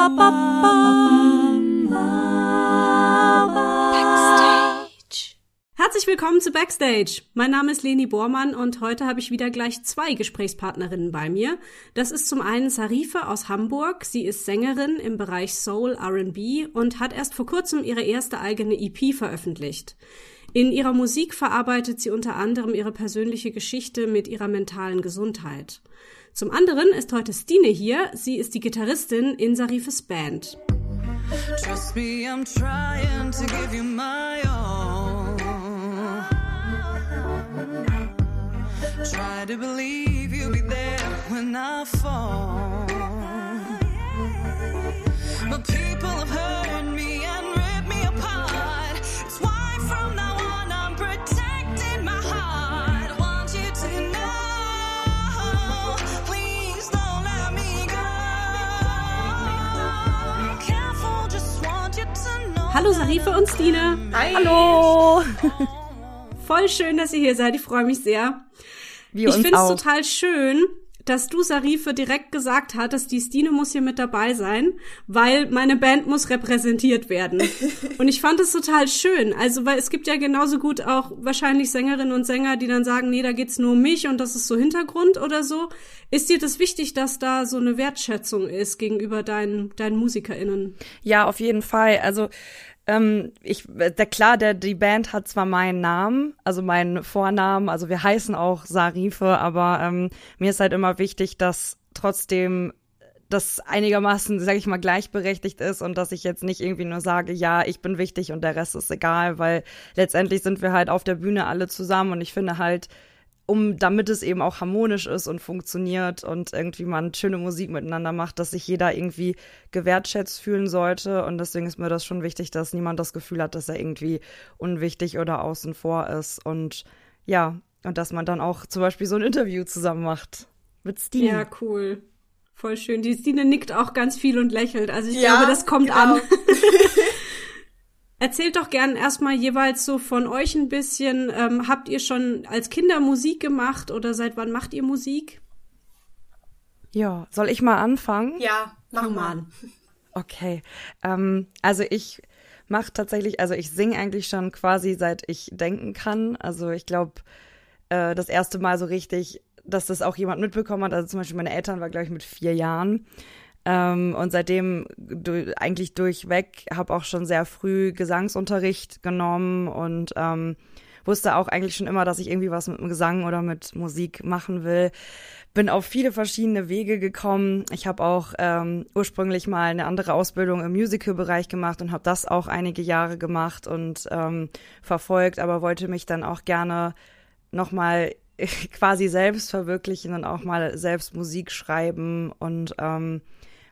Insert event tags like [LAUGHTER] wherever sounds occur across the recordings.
Backstage. Herzlich willkommen zu Backstage. Mein Name ist Leni Bormann und heute habe ich wieder gleich zwei Gesprächspartnerinnen bei mir. Das ist zum einen Sarife aus Hamburg. Sie ist Sängerin im Bereich Soul R&B und hat erst vor kurzem ihre erste eigene EP veröffentlicht. In ihrer Musik verarbeitet sie unter anderem ihre persönliche Geschichte mit ihrer mentalen Gesundheit. Zum anderen ist heute Stine hier. Sie ist die Gitarristin in Sarifes Band. Trust me, I'm trying to give you my all. Try to believe you'll be there when I fall. But people have hurt Hallo Sarife und Stine. Hi. Hallo. [LAUGHS] Voll schön, dass ihr hier seid. Ich freue mich sehr. Wir ich finde es total schön, dass du, Sarife, direkt gesagt hattest, die Stine muss hier mit dabei sein, weil meine Band muss repräsentiert werden. [LAUGHS] und ich fand es total schön. Also, weil es gibt ja genauso gut auch wahrscheinlich Sängerinnen und Sänger, die dann sagen, nee, da geht's nur um mich und das ist so Hintergrund oder so. Ist dir das wichtig, dass da so eine Wertschätzung ist gegenüber deinen, deinen MusikerInnen? Ja, auf jeden Fall. Also ähm, ich, der, klar, der, die Band hat zwar meinen Namen, also meinen Vornamen, also wir heißen auch Sarife, aber ähm, mir ist halt immer wichtig, dass trotzdem das einigermaßen, sage ich mal, gleichberechtigt ist und dass ich jetzt nicht irgendwie nur sage, ja, ich bin wichtig und der Rest ist egal, weil letztendlich sind wir halt auf der Bühne alle zusammen und ich finde halt, um damit es eben auch harmonisch ist und funktioniert und irgendwie man schöne Musik miteinander macht, dass sich jeder irgendwie gewertschätzt fühlen sollte. Und deswegen ist mir das schon wichtig, dass niemand das Gefühl hat, dass er irgendwie unwichtig oder außen vor ist. Und ja, und dass man dann auch zum Beispiel so ein Interview zusammen macht mit Stine. Ja, cool. Voll schön. Die Stine nickt auch ganz viel und lächelt. Also ich Ja, glaube, das kommt genau. an. [LAUGHS] Erzählt doch gern erstmal jeweils so von euch ein bisschen. Ähm, habt ihr schon als Kinder Musik gemacht oder seit wann macht ihr Musik? Ja, soll ich mal anfangen? Ja, mach mal. an. Okay. Ähm, also ich mache tatsächlich, also ich singe eigentlich schon quasi seit ich denken kann. Also ich glaube, äh, das erste Mal so richtig, dass das auch jemand mitbekommen hat. Also zum Beispiel meine Eltern war, glaube ich, mit vier Jahren. Ähm, und seitdem du, eigentlich durchweg habe auch schon sehr früh Gesangsunterricht genommen und ähm, wusste auch eigentlich schon immer, dass ich irgendwie was mit dem Gesang oder mit Musik machen will. Bin auf viele verschiedene Wege gekommen. Ich habe auch ähm, ursprünglich mal eine andere Ausbildung im Musical-Bereich gemacht und habe das auch einige Jahre gemacht und ähm, verfolgt, aber wollte mich dann auch gerne nochmal [LAUGHS] quasi selbst verwirklichen und auch mal selbst Musik schreiben und ähm,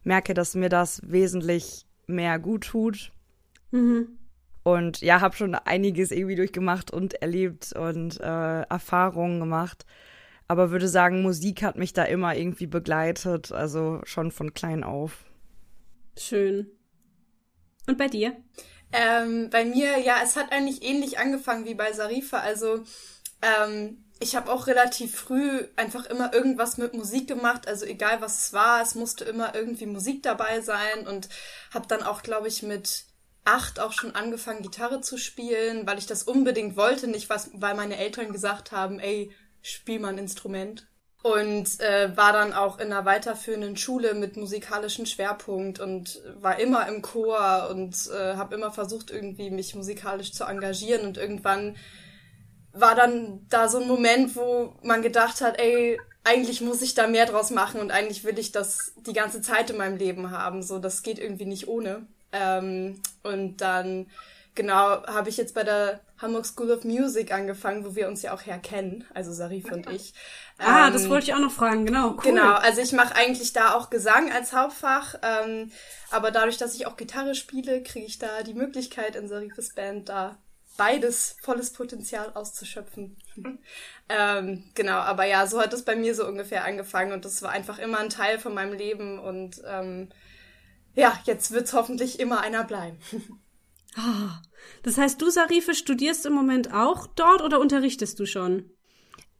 merke, dass mir das wesentlich mehr gut tut. Mhm. Und ja, habe schon einiges irgendwie durchgemacht und erlebt und äh, Erfahrungen gemacht. Aber würde sagen, Musik hat mich da immer irgendwie begleitet, also schon von klein auf. Schön. Und bei dir? Ähm, bei mir, ja, es hat eigentlich ähnlich angefangen wie bei Sarifa. Also, ähm, ich habe auch relativ früh einfach immer irgendwas mit Musik gemacht. Also egal was es war, es musste immer irgendwie Musik dabei sein und habe dann auch, glaube ich, mit acht auch schon angefangen, Gitarre zu spielen, weil ich das unbedingt wollte, nicht was, weil meine Eltern gesagt haben, ey, spiel mal ein Instrument. Und äh, war dann auch in einer weiterführenden Schule mit musikalischem Schwerpunkt und war immer im Chor und äh, habe immer versucht, irgendwie mich musikalisch zu engagieren. Und irgendwann war dann da so ein Moment, wo man gedacht hat, ey, eigentlich muss ich da mehr draus machen und eigentlich will ich das die ganze Zeit in meinem Leben haben. So, das geht irgendwie nicht ohne. Ähm, und dann, genau, habe ich jetzt bei der Hamburg School of Music angefangen, wo wir uns ja auch herkennen, also Sarif und ich. Ah, Ähm, das wollte ich auch noch fragen, genau. Cool. Genau, also ich mache eigentlich da auch Gesang als Hauptfach, ähm, aber dadurch, dass ich auch Gitarre spiele, kriege ich da die Möglichkeit in Sarifes Band da beides volles Potenzial auszuschöpfen. [LAUGHS] ähm, genau, aber ja, so hat es bei mir so ungefähr angefangen und das war einfach immer ein Teil von meinem Leben und ähm, ja, jetzt wird's hoffentlich immer einer bleiben. [LAUGHS] Ah, Das heißt, du, Sarife, studierst im Moment auch dort oder unterrichtest du schon?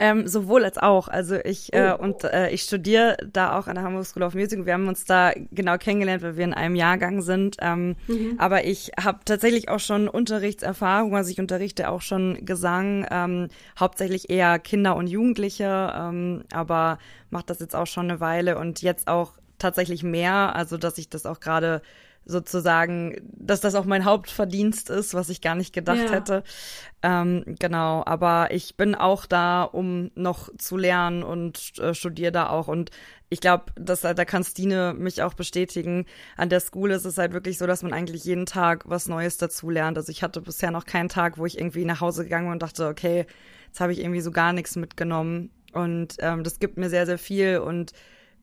Ähm, sowohl als auch. Also ich äh, oh. und äh, ich studiere da auch an der Hamburg School of Music. Wir haben uns da genau kennengelernt, weil wir in einem Jahrgang sind. Ähm, mhm. Aber ich habe tatsächlich auch schon Unterrichtserfahrung. Also ich unterrichte auch schon Gesang, ähm, hauptsächlich eher Kinder und Jugendliche, ähm, aber mache das jetzt auch schon eine Weile und jetzt auch tatsächlich mehr. Also dass ich das auch gerade sozusagen, dass das auch mein Hauptverdienst ist, was ich gar nicht gedacht ja. hätte. Ähm, genau, aber ich bin auch da, um noch zu lernen und äh, studiere da auch. Und ich glaube, dass da kann Stine mich auch bestätigen. An der School ist es halt wirklich so, dass man eigentlich jeden Tag was Neues dazu lernt. Also ich hatte bisher noch keinen Tag, wo ich irgendwie nach Hause gegangen bin und dachte, okay, jetzt habe ich irgendwie so gar nichts mitgenommen. Und ähm, das gibt mir sehr, sehr viel und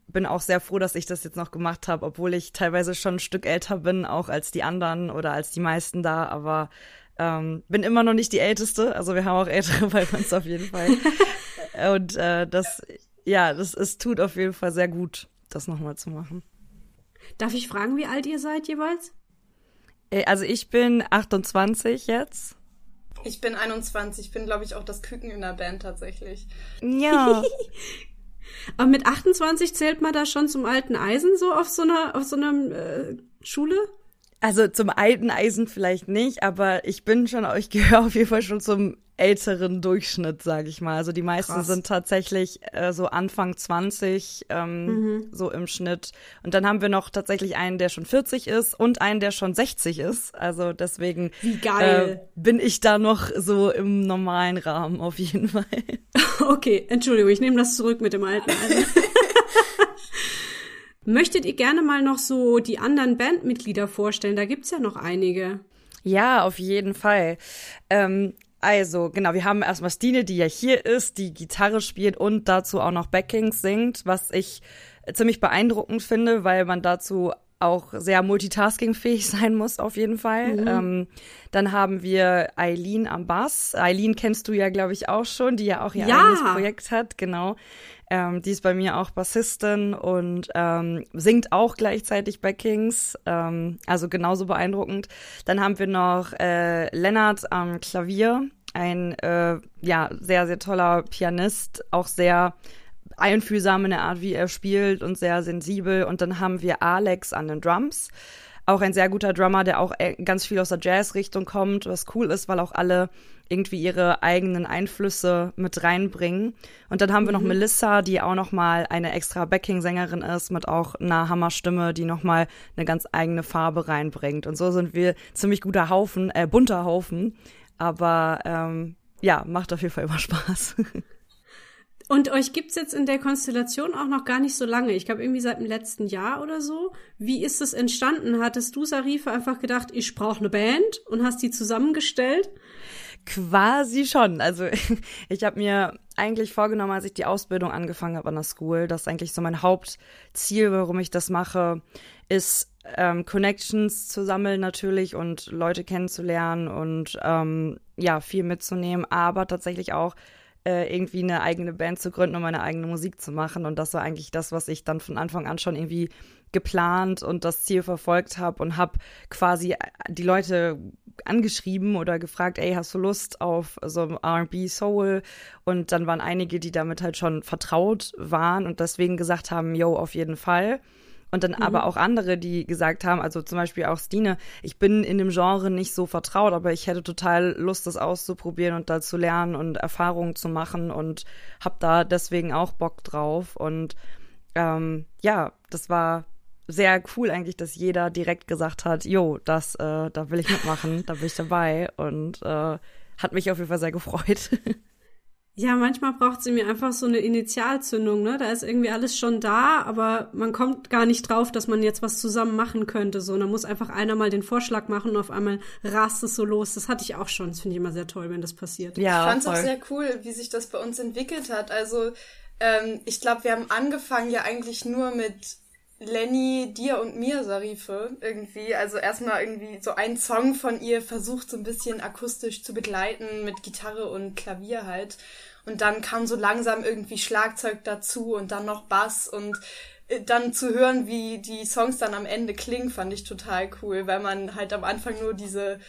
bin auch sehr froh, dass ich das jetzt noch gemacht habe, obwohl ich teilweise schon ein Stück älter bin, auch als die anderen oder als die meisten da, aber ähm, bin immer noch nicht die Älteste. Also wir haben auch Ältere [LAUGHS] bei uns auf jeden Fall. [LAUGHS] Und äh, das, ja, das es tut auf jeden Fall sehr gut, das nochmal zu machen. Darf ich fragen, wie alt ihr seid jeweils? Äh, also ich bin 28 jetzt. Ich bin 21, bin glaube ich auch das Küken in der Band tatsächlich. Ja. [LAUGHS] Aber mit 28 zählt man da schon zum alten Eisen so auf so einer, auf so einer äh, Schule? Also zum alten Eisen vielleicht nicht, aber ich bin schon, ich gehöre auf jeden Fall schon zum älteren Durchschnitt, sage ich mal. Also die meisten Krass. sind tatsächlich äh, so Anfang 20, ähm, mhm. so im Schnitt. Und dann haben wir noch tatsächlich einen, der schon 40 ist und einen, der schon 60 ist. Also deswegen äh, bin ich da noch so im normalen Rahmen auf jeden Fall. [LAUGHS] Okay, Entschuldigung, ich nehme das zurück mit dem alten. [LAUGHS] Möchtet ihr gerne mal noch so die anderen Bandmitglieder vorstellen? Da gibt's ja noch einige. Ja, auf jeden Fall. Ähm, also, genau, wir haben erstmal Stine, die ja hier ist, die Gitarre spielt und dazu auch noch Backings singt, was ich ziemlich beeindruckend finde, weil man dazu auch sehr multitaskingfähig [LAUGHS] sein muss, auf jeden Fall. Mhm. Ähm, dann haben wir Eileen am Bass. Eileen kennst du ja, glaube ich, auch schon, die ja auch ihr ja. eigenes Projekt hat, genau. Ähm, die ist bei mir auch Bassistin und ähm, singt auch gleichzeitig bei Kings. Ähm, also genauso beeindruckend. Dann haben wir noch äh, Lennart am Klavier, ein äh, ja sehr sehr toller Pianist, auch sehr einfühlsam in der Art, wie er spielt und sehr sensibel. Und dann haben wir Alex an den Drums auch ein sehr guter Drummer, der auch äh, ganz viel aus der Jazz-Richtung kommt, was cool ist, weil auch alle irgendwie ihre eigenen Einflüsse mit reinbringen. Und dann haben wir noch mhm. Melissa, die auch noch mal eine extra Backing-Sängerin ist mit auch einer Hammerstimme, die noch mal eine ganz eigene Farbe reinbringt. Und so sind wir ziemlich guter Haufen, äh, bunter Haufen. Aber ähm, ja, macht auf jeden Fall immer Spaß. [LAUGHS] Und euch gibt's jetzt in der Konstellation auch noch gar nicht so lange. Ich glaube, irgendwie seit dem letzten Jahr oder so. Wie ist es entstanden? Hattest du, Sarifa, einfach gedacht, ich brauche eine Band und hast die zusammengestellt? Quasi schon. Also [LAUGHS] ich habe mir eigentlich vorgenommen, als ich die Ausbildung angefangen habe an der School, dass eigentlich so mein Hauptziel, warum ich das mache, ist ähm, Connections zu sammeln natürlich und Leute kennenzulernen und ähm, ja viel mitzunehmen, aber tatsächlich auch äh, irgendwie eine eigene Band zu gründen, um meine eigene Musik zu machen. Und das war eigentlich das, was ich dann von Anfang an schon irgendwie geplant und das Ziel verfolgt habe und habe quasi äh, die Leute angeschrieben oder gefragt, ey, hast du Lust auf so R&B Soul? Und dann waren einige, die damit halt schon vertraut waren und deswegen gesagt haben, yo, auf jeden Fall. Und dann mhm. aber auch andere, die gesagt haben, also zum Beispiel auch Stine, ich bin in dem Genre nicht so vertraut, aber ich hätte total Lust, das auszuprobieren und da zu lernen und Erfahrungen zu machen und habe da deswegen auch Bock drauf. Und ähm, ja, das war sehr cool eigentlich, dass jeder direkt gesagt hat, jo, das, äh, da will ich mitmachen, da bin ich dabei und äh, hat mich auf jeden Fall sehr gefreut. [LAUGHS] Ja, manchmal braucht sie mir einfach so eine Initialzündung, ne? Da ist irgendwie alles schon da, aber man kommt gar nicht drauf, dass man jetzt was zusammen machen könnte. So, und da muss einfach einer mal den Vorschlag machen und auf einmal rast es so los. Das hatte ich auch schon. Das finde ich immer sehr toll, wenn das passiert. Ja, ich fand es auch sehr cool, wie sich das bei uns entwickelt hat. Also, ähm, ich glaube, wir haben angefangen ja eigentlich nur mit Lenny, dir und mir, Sarife, irgendwie. Also erstmal irgendwie so ein Song von ihr versucht so ein bisschen akustisch zu begleiten mit Gitarre und Klavier halt. Und dann kam so langsam irgendwie Schlagzeug dazu und dann noch Bass und äh, dann zu hören, wie die Songs dann am Ende klingen, fand ich total cool, weil man halt am Anfang nur diese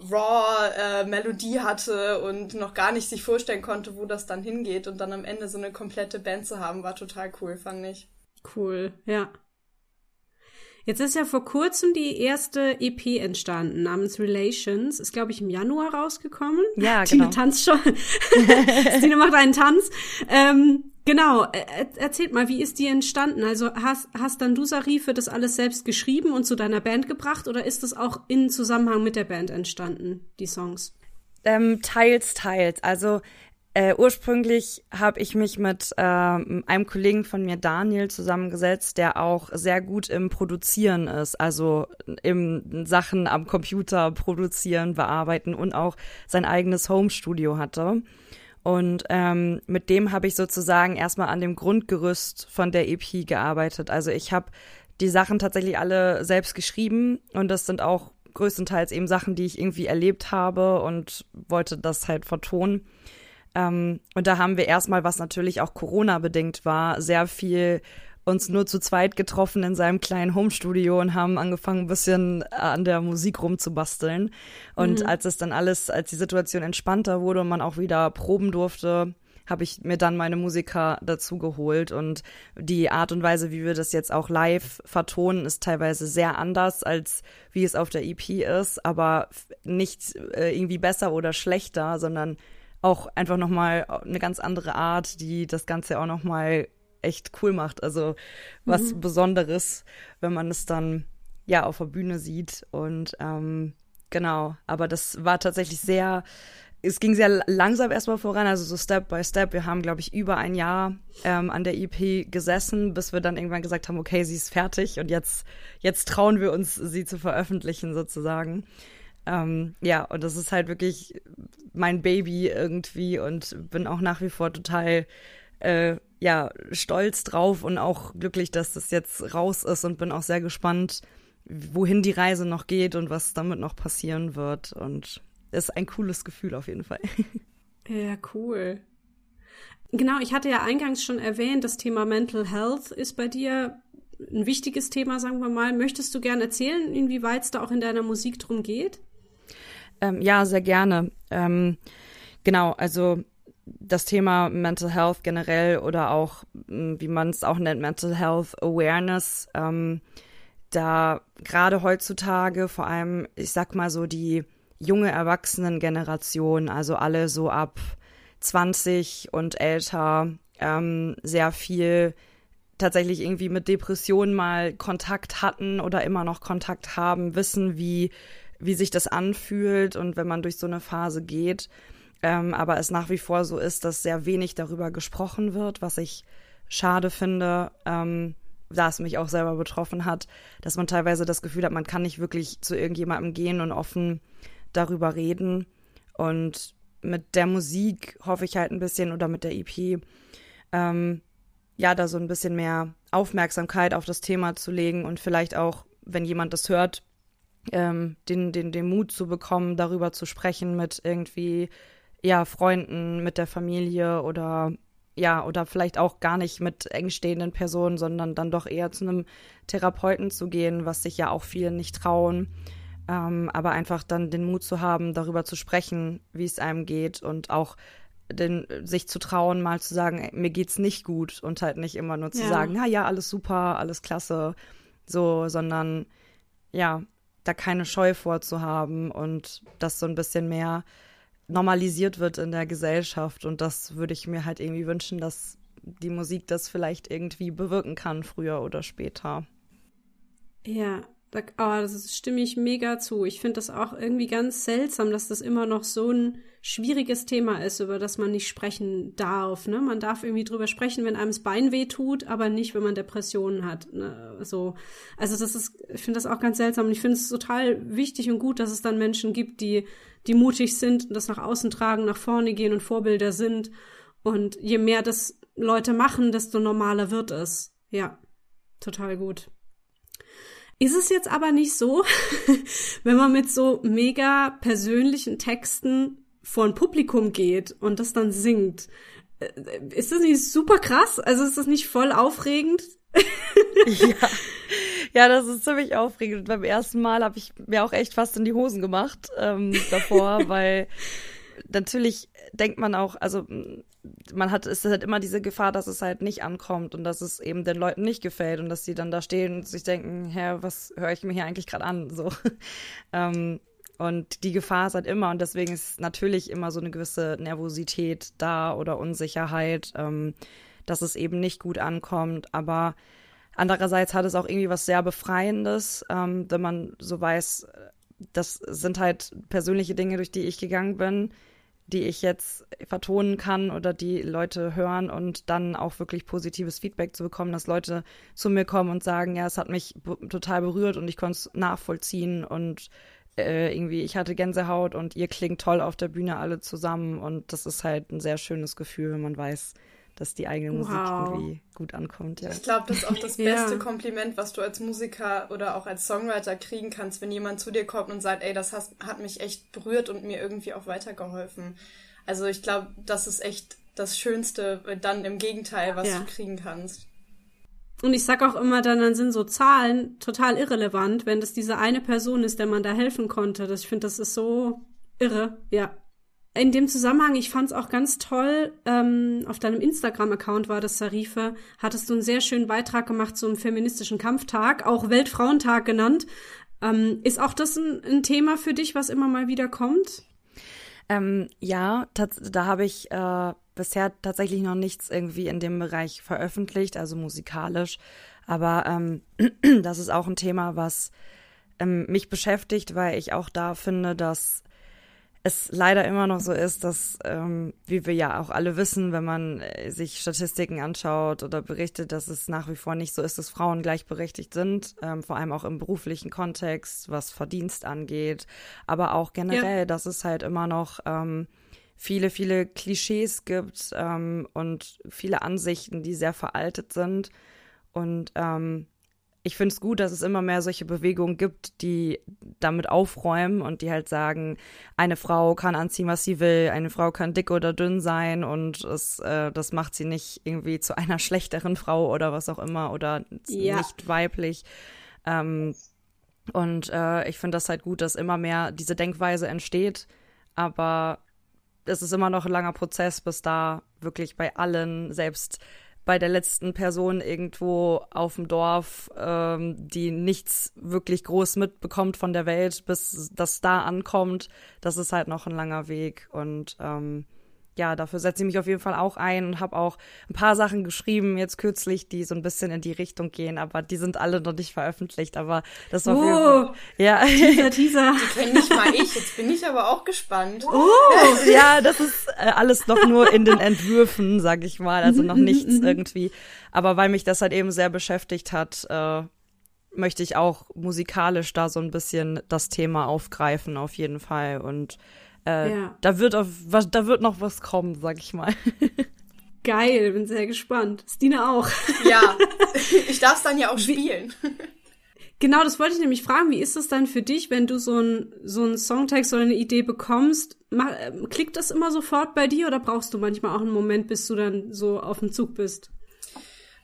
raw äh, Melodie hatte und noch gar nicht sich vorstellen konnte, wo das dann hingeht und dann am Ende so eine komplette Band zu haben, war total cool, fand ich. Cool, ja. Jetzt ist ja vor kurzem die erste EP entstanden, namens Relations. Ist, glaube ich, im Januar rausgekommen. Ja, [LAUGHS] Tine genau. tanzt schon. [LAUGHS] [LAUGHS] Tine macht einen Tanz. Ähm, genau, er erzählt mal, wie ist die entstanden? Also hast, hast dann du, Sarife, das alles selbst geschrieben und zu deiner Band gebracht oder ist das auch in Zusammenhang mit der Band entstanden, die Songs? Ähm, teils, teils. Also äh, ursprünglich habe ich mich mit ähm, einem Kollegen von mir, Daniel, zusammengesetzt, der auch sehr gut im Produzieren ist, also im Sachen am Computer produzieren, bearbeiten und auch sein eigenes Home-Studio hatte. Und ähm, mit dem habe ich sozusagen erstmal an dem Grundgerüst von der EP gearbeitet. Also ich habe die Sachen tatsächlich alle selbst geschrieben und das sind auch größtenteils eben Sachen, die ich irgendwie erlebt habe und wollte das halt vertonen. Ähm, und da haben wir erstmal, was natürlich auch Corona-bedingt war, sehr viel uns nur zu zweit getroffen in seinem kleinen Homestudio und haben angefangen, ein bisschen an der Musik rumzubasteln. Und mhm. als es dann alles, als die Situation entspannter wurde und man auch wieder proben durfte, habe ich mir dann meine Musiker dazu geholt und die Art und Weise, wie wir das jetzt auch live vertonen, ist teilweise sehr anders als wie es auf der EP ist, aber nicht äh, irgendwie besser oder schlechter, sondern auch einfach nochmal eine ganz andere Art, die das Ganze auch nochmal echt cool macht. Also was mhm. Besonderes, wenn man es dann ja auf der Bühne sieht. Und ähm, genau, aber das war tatsächlich sehr, es ging sehr langsam erstmal voran, also so Step by Step. Wir haben, glaube ich, über ein Jahr ähm, an der EP gesessen, bis wir dann irgendwann gesagt haben, okay, sie ist fertig und jetzt, jetzt trauen wir uns, sie zu veröffentlichen sozusagen. Ähm, ja, und das ist halt wirklich mein Baby irgendwie und bin auch nach wie vor total äh, ja stolz drauf und auch glücklich, dass das jetzt raus ist und bin auch sehr gespannt, wohin die Reise noch geht und was damit noch passieren wird. Und ist ein cooles Gefühl auf jeden Fall. [LAUGHS] Ja, cool. Genau, ich hatte ja eingangs schon erwähnt, das Thema Mental Health ist bei dir ein wichtiges Thema, sagen wir mal. Möchtest du gern erzählen, inwieweit es da auch in deiner Musik drum geht? Ähm, ja, sehr gerne. Ähm, genau, also das Thema Mental Health generell oder auch, hm, wie man es auch nennt, Mental Health Awareness, ähm, da gerade heutzutage vor allem, ich sag mal so, die junge Erwachsenengeneration, also alle so ab 20 und älter, ähm, sehr viel tatsächlich irgendwie mit Depressionen mal Kontakt hatten oder immer noch Kontakt haben, wissen, wie wie sich das anfühlt und wenn man durch so eine Phase geht. Ähm, aber es nach wie vor so ist, dass sehr wenig darüber gesprochen wird, was ich schade finde, ähm, da es mich auch selber betroffen hat, dass man teilweise das Gefühl hat, man kann nicht wirklich zu irgendjemandem gehen und offen darüber reden. Und mit der Musik hoffe ich halt ein bisschen oder mit der EP, ähm, ja, da so ein bisschen mehr Aufmerksamkeit auf das Thema zu legen und vielleicht auch, wenn jemand das hört, ähm, den, den, den Mut zu bekommen, darüber zu sprechen mit irgendwie, ja, Freunden, mit der Familie oder ja, oder vielleicht auch gar nicht mit engstehenden Personen, sondern dann doch eher zu einem Therapeuten zu gehen, was sich ja auch viele nicht trauen. Ähm, aber einfach dann den Mut zu haben, darüber zu sprechen, wie es einem geht und auch den, sich zu trauen, mal zu sagen, ey, mir geht's nicht gut und halt nicht immer nur zu ja. sagen, na ja, alles super, alles klasse, so, sondern ja, da keine Scheu vorzuhaben und das so ein bisschen mehr normalisiert wird in der Gesellschaft. Und das würde ich mir halt irgendwie wünschen, dass die Musik das vielleicht irgendwie bewirken kann, früher oder später. Ja, da, oh, das stimme ich mega zu. Ich finde das auch irgendwie ganz seltsam, dass das immer noch so ein schwieriges Thema ist, über das man nicht sprechen darf. Ne? Man darf irgendwie drüber sprechen, wenn einem das Bein weh tut, aber nicht, wenn man Depressionen hat. Ne? So, also das ist, ich finde das auch ganz seltsam. Und ich finde es total wichtig und gut, dass es dann Menschen gibt, die, die mutig sind und das nach außen tragen, nach vorne gehen und Vorbilder sind. Und je mehr das Leute machen, desto normaler wird es. Ja, total gut. Ist es jetzt aber nicht so, [LAUGHS] wenn man mit so mega persönlichen Texten vor ein Publikum geht und das dann singt? Äh, ist das nicht super krass? Also ist das nicht voll aufregend? [LAUGHS] ja. [LAUGHS] ja, das ist ziemlich aufregend. Beim ersten Mal habe ich mir auch echt fast in die Hosen gemacht ähm, davor, weil natürlich denkt man auch, also man hat, es ist halt immer diese Gefahr, dass es halt nicht ankommt und dass es eben den Leuten nicht gefällt und dass sie dann da stehen und sich denken, hä, was höre ich mir hier eigentlich gerade an? So. [LAUGHS] ähm, und die Gefahr ist halt immer und deswegen ist natürlich immer so eine gewisse Nervosität da oder Unsicherheit, ähm, dass es eben nicht gut ankommt. Aber andererseits hat es auch irgendwie was sehr Befreiendes, ähm, wenn man so weiß, das sind halt persönliche Dinge, durch die ich gegangen bin die ich jetzt vertonen kann oder die Leute hören und dann auch wirklich positives Feedback zu bekommen, dass Leute zu mir kommen und sagen, ja, es hat mich total berührt und ich konnte es nachvollziehen und äh, irgendwie, ich hatte Gänsehaut und ihr klingt toll auf der Bühne alle zusammen und das ist halt ein sehr schönes Gefühl, wenn man weiß, dass die eigene wow. Musik irgendwie gut ankommt. Ja. Ich glaube, das ist auch das [LAUGHS] beste ja. Kompliment, was du als Musiker oder auch als Songwriter kriegen kannst, wenn jemand zu dir kommt und sagt, ey, das has, hat mich echt berührt und mir irgendwie auch weitergeholfen. Also ich glaube, das ist echt das Schönste, dann im Gegenteil, was ja. du kriegen kannst. Und ich sag auch immer, dann, dann sind so Zahlen total irrelevant, wenn das diese eine Person ist, der man da helfen konnte. Das, ich finde, das ist so irre, ja in dem Zusammenhang, ich fand es auch ganz toll, ähm, auf deinem Instagram-Account war das, Sarife, hattest du einen sehr schönen Beitrag gemacht zum feministischen Kampftag, auch Weltfrauentag genannt. Ähm, ist auch das ein, ein, Thema für dich, was immer mal wieder kommt? Ähm, ja, da habe ich äh, bisher tatsächlich noch nichts irgendwie in dem Bereich veröffentlicht, also musikalisch. Aber ähm, [CLEARS THROAT] das ist auch ein Thema, was ähm, mich beschäftigt, weil ich auch da finde, dass es leider immer noch so ist, dass, ähm, wie wir ja auch alle wissen, wenn man äh, sich Statistiken anschaut oder berichtet, dass es nach wie vor nicht so ist, dass Frauen gleichberechtigt sind, ähm, vor allem auch im beruflichen Kontext, was Verdienst angeht, aber auch generell, ja. dass es halt immer noch ähm, viele, viele Klischees gibt ähm, und viele Ansichten, die sehr veraltet sind. Und ähm, ich finde es gut, dass es immer mehr solche Bewegungen gibt, die damit aufräumen und die halt sagen, eine Frau kann anziehen, was sie will, eine Frau kann dick oder dünn sein und es, äh, das macht sie nicht irgendwie zu einer [LAUGHS] schlechteren Frau oder was auch immer oder ja. nicht weiblich. Ähm, und äh, ich finde das halt gut, dass immer mehr diese Denkweise entsteht, aber es ist immer noch ein langer Prozess, bis da wirklich bei allen, selbst bei der letzten Person irgendwo auf dem Dorf, ähm, die nichts wirklich groß mitbekommt von der Welt, bis das da ankommt. Das ist halt noch ein langer Weg. Und ähm, ja, dafür setze ich mich auf jeden Fall auch ein und habe auch ein paar Sachen geschrieben, jetzt kürzlich, die so ein bisschen in die Richtung gehen, aber die sind alle noch nicht veröffentlicht, aber das war oh, ja. Teaser, [LAUGHS] Teaser. Die kenne nicht mal ich, jetzt bin ich aber auch gespannt. Oh, [LAUGHS] ja, das ist äh, alles noch nur in den Entwürfen, sag ich mal, also noch nichts irgendwie, aber weil mich das halt eben sehr beschäftigt hat, äh, möchte ich auch musikalisch da so ein bisschen das Thema aufgreifen, auf jeden Fall und äh, ja. da, wird auf, was, da wird noch was kommen, sag ich mal. [LAUGHS] Geil, bin sehr gespannt. Stina auch. [LAUGHS] Ja, [LAUGHS] ich darf es dann ja auch spielen. Genau, das wollte ich nämlich fragen. Wie ist es dann für dich, wenn du so ein so Songtext oder eine Idee bekommst? Mach, äh, klickt das immer sofort bei dir oder brauchst du manchmal auch einen Moment, bis du dann so auf dem Zug bist?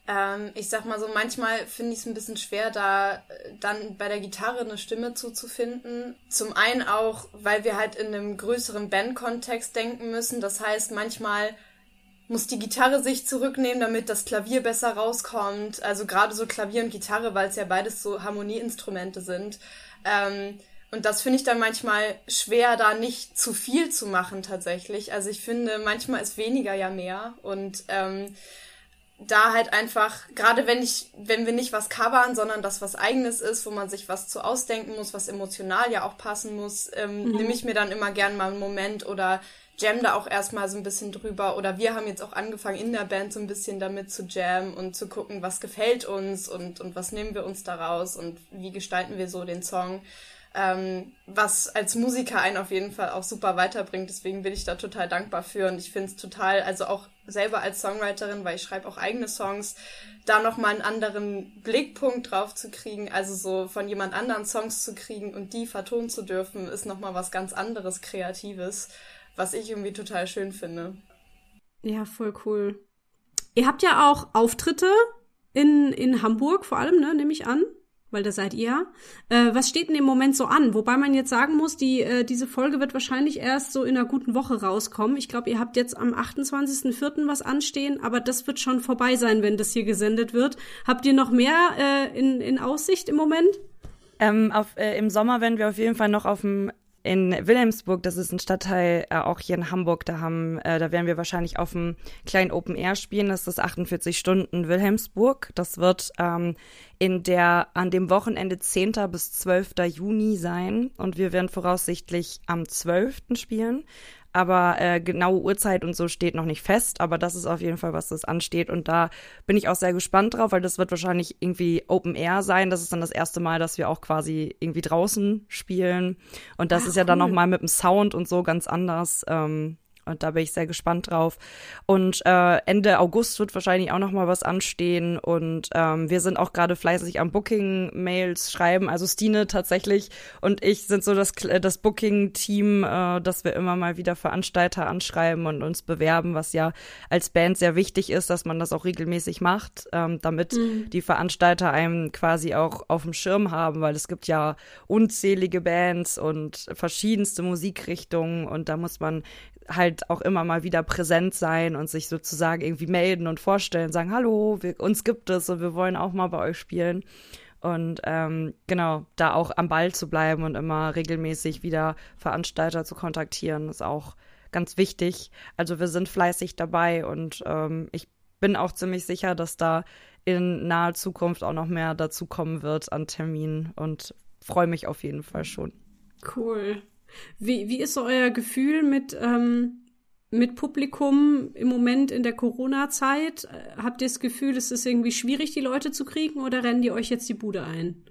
Ähm, ich sag mal so, manchmal finde ich es ein bisschen schwer, da äh, dann bei der Gitarre eine Stimme zuzufinden. Zum einen auch, weil wir halt in einem größeren Bandkontext denken müssen. Das heißt, manchmal muss die Gitarre sich zurücknehmen, damit das Klavier besser rauskommt. Also gerade so Klavier und Gitarre, weil es ja beides so Harmonieinstrumente sind. Ähm, und das finde ich dann manchmal schwer, da nicht zu viel zu machen tatsächlich. Also ich finde, manchmal ist weniger ja mehr. Und ähm, da halt einfach, gerade wenn ich, wenn wir nicht was covern, sondern das was eigenes ist, wo man sich was zu ausdenken muss, was emotional ja auch passen muss, ähm, mhm. nehme ich mir dann immer gern mal einen Moment oder jam da auch erstmal so ein bisschen drüber. Oder wir haben jetzt auch angefangen in der Band so ein bisschen damit zu jammen und zu gucken, was gefällt uns und, und was nehmen wir uns daraus und wie gestalten wir so den Song. Ähm, was als Musiker einen auf jeden Fall auch super weiterbringt. Deswegen bin ich da total dankbar für und ich finde es total, also auch selber als Songwriterin, weil ich schreibe auch eigene Songs, da nochmal einen anderen Blickpunkt drauf zu kriegen, also so von jemand anderen Songs zu kriegen und die vertonen zu dürfen, ist nochmal was ganz anderes, Kreatives, was ich irgendwie total schön finde. Ja, voll cool. Ihr habt ja auch Auftritte in, in Hamburg vor allem, ne, nehme ich an. Weil da seid ihr. Äh, was steht denn im Moment so an? Wobei man jetzt sagen muss, die, äh, diese Folge wird wahrscheinlich erst so in einer guten Woche rauskommen. Ich glaube, ihr habt jetzt am 28.04. was anstehen, aber das wird schon vorbei sein, wenn das hier gesendet wird. Habt ihr noch mehr äh, in, in Aussicht im Moment? Ähm, auf, äh, Im Sommer werden wir auf jeden Fall noch auf dem in Wilhelmsburg, das ist ein Stadtteil äh, auch hier in Hamburg, da haben, äh, da werden wir wahrscheinlich auf dem kleinen Open Air spielen. Das ist 48 Stunden Wilhelmsburg. Das wird ähm, in der an dem Wochenende 10. bis 12. Juni sein und wir werden voraussichtlich am 12. spielen. Aber äh, genaue Uhrzeit und so steht noch nicht fest. Aber das ist auf jeden Fall, was das ansteht. Und da bin ich auch sehr gespannt drauf, weil das wird wahrscheinlich irgendwie Open Air sein. Das ist dann das erste Mal, dass wir auch quasi irgendwie draußen spielen. Und das Ach, ist ja cool. dann noch mal mit dem Sound und so ganz anders. Ähm, und da bin ich sehr gespannt drauf. Und äh, Ende August wird wahrscheinlich auch noch mal was anstehen. Und ähm, wir sind auch gerade fleißig am Booking-Mails schreiben. Also Stine tatsächlich und ich sind so das, das Booking-Team, äh, dass wir immer mal wieder Veranstalter anschreiben und uns bewerben, was ja als Band sehr wichtig ist, dass man das auch regelmäßig macht, ähm, damit mhm. die Veranstalter einem quasi auch auf dem Schirm haben, weil es gibt ja unzählige Bands und verschiedenste Musikrichtungen und da muss man halt auch immer mal wieder präsent sein und sich sozusagen irgendwie melden und vorstellen, sagen, hallo, wir, uns gibt es und wir wollen auch mal bei euch spielen. Und ähm, genau, da auch am Ball zu bleiben und immer regelmäßig wieder Veranstalter zu kontaktieren, ist auch ganz wichtig. Also wir sind fleißig dabei und ähm, ich bin auch ziemlich sicher, dass da in naher Zukunft auch noch mehr dazu kommen wird an Terminen und freue mich auf jeden Fall schon. Cool. Wie, wie ist so euer Gefühl mit, ähm, mit Publikum im Moment in der Corona-Zeit? Habt ihr das Gefühl, es ist irgendwie schwierig, die Leute zu kriegen oder rennen die euch jetzt die Bude ein?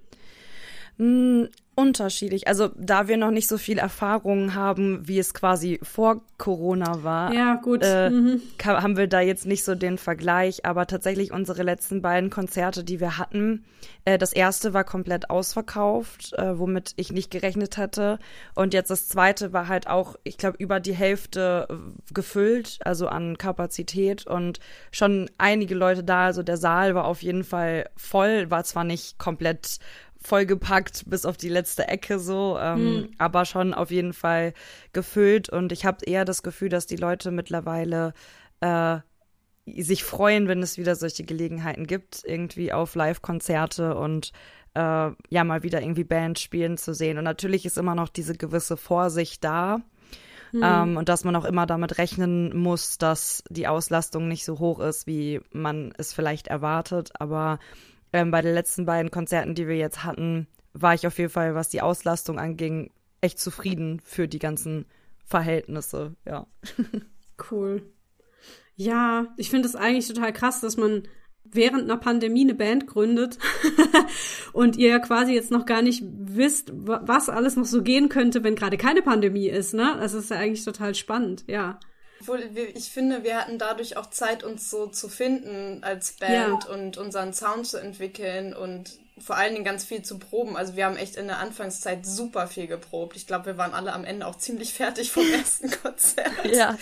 Mm, unterschiedlich. Also da wir noch nicht so viel Erfahrung haben, wie es quasi vor Corona war, ja, gut. Äh, mhm. haben wir da jetzt nicht so den Vergleich. Aber tatsächlich unsere letzten beiden Konzerte, die wir hatten, äh, das erste war komplett ausverkauft, äh, womit ich nicht gerechnet hatte. Und jetzt das zweite war halt auch, ich glaube, über die Hälfte äh, gefüllt, also an Kapazität und schon einige Leute da. Also der Saal war auf jeden Fall voll, war zwar nicht komplett vollgepackt bis auf die letzte Ecke so, ähm, mhm. aber schon auf jeden Fall gefüllt. Und ich habe eher das Gefühl, dass die Leute mittlerweile äh, sich freuen, wenn es wieder solche Gelegenheiten gibt, irgendwie auf Live-Konzerte und äh, ja mal wieder irgendwie Band spielen zu sehen. Und natürlich ist immer noch diese gewisse Vorsicht da. Mhm. Ähm, und dass man auch immer damit rechnen muss, dass die Auslastung nicht so hoch ist, wie man es vielleicht erwartet. Aber ähm, bei den letzten beiden Konzerten, die wir jetzt hatten, war ich auf jeden Fall, was die Auslastung anging, echt zufrieden für die ganzen Verhältnisse, ja. [LAUGHS] Cool. Ja, ich finde es eigentlich total krass, dass man während einer Pandemie eine Band gründet [LAUGHS] und ihr ja quasi jetzt noch gar nicht wisst, was alles noch so gehen könnte, wenn gerade keine Pandemie ist, ne? Das ist ja eigentlich total spannend, ja. Ich finde, wir hatten dadurch auch Zeit, uns so zu finden als Band ja. und unseren Sound zu entwickeln und vor allen Dingen ganz viel zu proben. Also wir haben echt in der Anfangszeit super viel geprobt. Ich glaube, wir waren alle am Ende auch ziemlich fertig vom [LAUGHS] ersten Konzert. ja.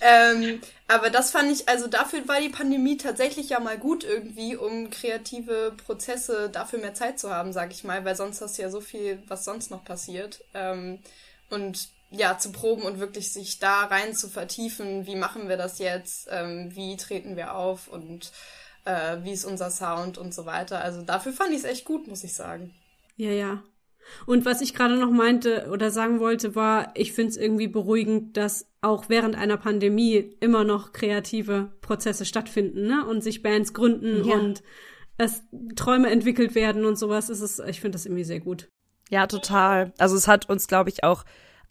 Ähm, aber das fand ich, also dafür war die Pandemie tatsächlich ja mal gut irgendwie, um kreative Prozesse dafür mehr Zeit zu haben, sag ich mal, weil sonst hast du ja so viel, was sonst noch passiert. Ähm, und ja, zu proben und wirklich sich da rein zu vertiefen, wie machen wir das jetzt, ähm, wie treten wir auf und äh, wie ist unser Sound und so weiter. Also dafür fand ich es echt gut, muss ich sagen. Ja, ja. Und was ich gerade noch meinte oder sagen wollte, war, ich finde es irgendwie beruhigend, dass auch während einer Pandemie immer noch kreative Prozesse stattfinden, ne? Und sich Bands gründen ja. und es Träume entwickelt werden und sowas. Ist es, ich finde das irgendwie sehr gut. Ja, total. Also es hat uns, glaube ich, auch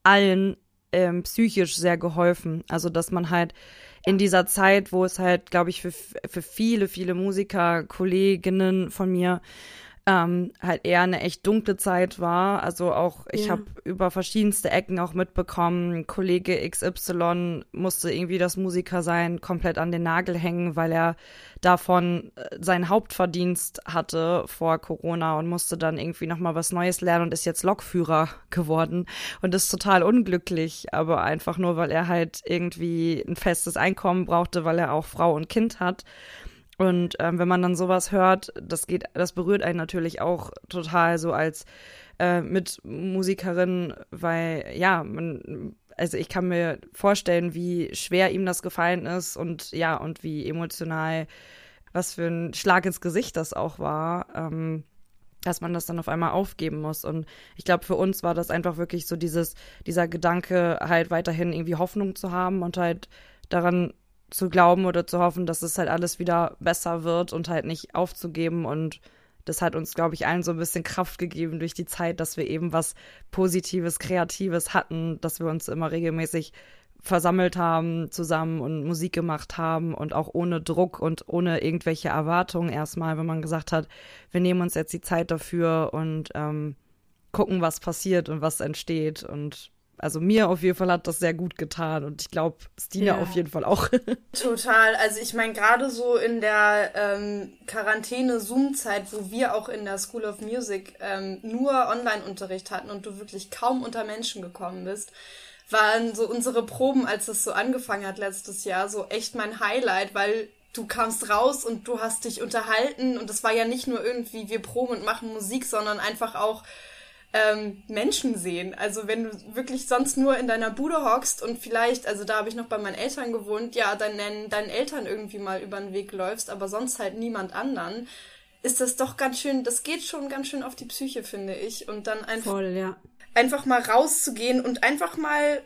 allen ähm, psychisch sehr geholfen. Also, dass man halt in dieser Zeit, wo es halt, glaube ich, für, für viele, viele Musiker, Kolleginnen von mir ähm, halt eher eine echt dunkle Zeit war. Also auch, ich ja. habe über verschiedenste Ecken auch mitbekommen, Kollege XY musste irgendwie das Musiker sein komplett an den Nagel hängen, weil er davon äh, seinen Hauptverdienst hatte vor Corona und musste dann irgendwie nochmal was Neues lernen und ist jetzt Lokführer geworden und ist total unglücklich, aber einfach nur, weil er halt irgendwie ein festes Einkommen brauchte, weil er auch Frau und Kind hat. Und ähm, wenn man dann sowas hört, das geht, das berührt einen natürlich auch total so als äh, Mitmusikerin, weil ja, man, also ich kann mir vorstellen, wie schwer ihm das gefallen ist und ja, und wie emotional, was für ein Schlag ins Gesicht das auch war. Ähm, dass man das dann auf einmal aufgeben muss. Und ich glaube, für uns war das einfach wirklich so dieses, dieser Gedanke, halt weiterhin irgendwie Hoffnung zu haben und halt daran zu glauben oder zu hoffen, dass es halt alles wieder besser wird und halt nicht aufzugeben. Und das hat uns, glaube ich, allen so ein bisschen Kraft gegeben durch die Zeit, dass wir eben was Positives, Kreatives hatten, dass wir uns immer regelmäßig versammelt haben zusammen und Musik gemacht haben und auch ohne Druck und ohne irgendwelche Erwartungen erstmal, wenn man gesagt hat, wir nehmen uns jetzt die Zeit dafür und ähm, gucken, was passiert und was entsteht und also mir auf jeden Fall hat das sehr gut getan und ich glaube, Stina ja. auf jeden Fall auch. [LAUGHS] Total. Also ich meine, gerade so in der ähm, Quarantäne-Zoom-Zeit, wo wir auch in der School of Music ähm, nur Online-Unterricht hatten und du wirklich kaum unter Menschen gekommen bist, waren so unsere Proben, als das so angefangen hat letztes Jahr, so echt mein Highlight, weil du kamst raus und du hast dich unterhalten und es war ja nicht nur irgendwie wir proben und machen Musik, sondern einfach auch ähm, Menschen sehen. Also wenn du wirklich sonst nur in deiner Bude hockst und vielleicht, also da habe ich noch bei meinen Eltern gewohnt, ja, deinen, deinen Eltern irgendwie mal über den Weg läufst, aber sonst halt niemand anderen, ist das doch ganz schön, das geht schon ganz schön auf die Psyche, finde ich. Und dann einfach, Voll, ja. einfach mal rauszugehen und einfach mal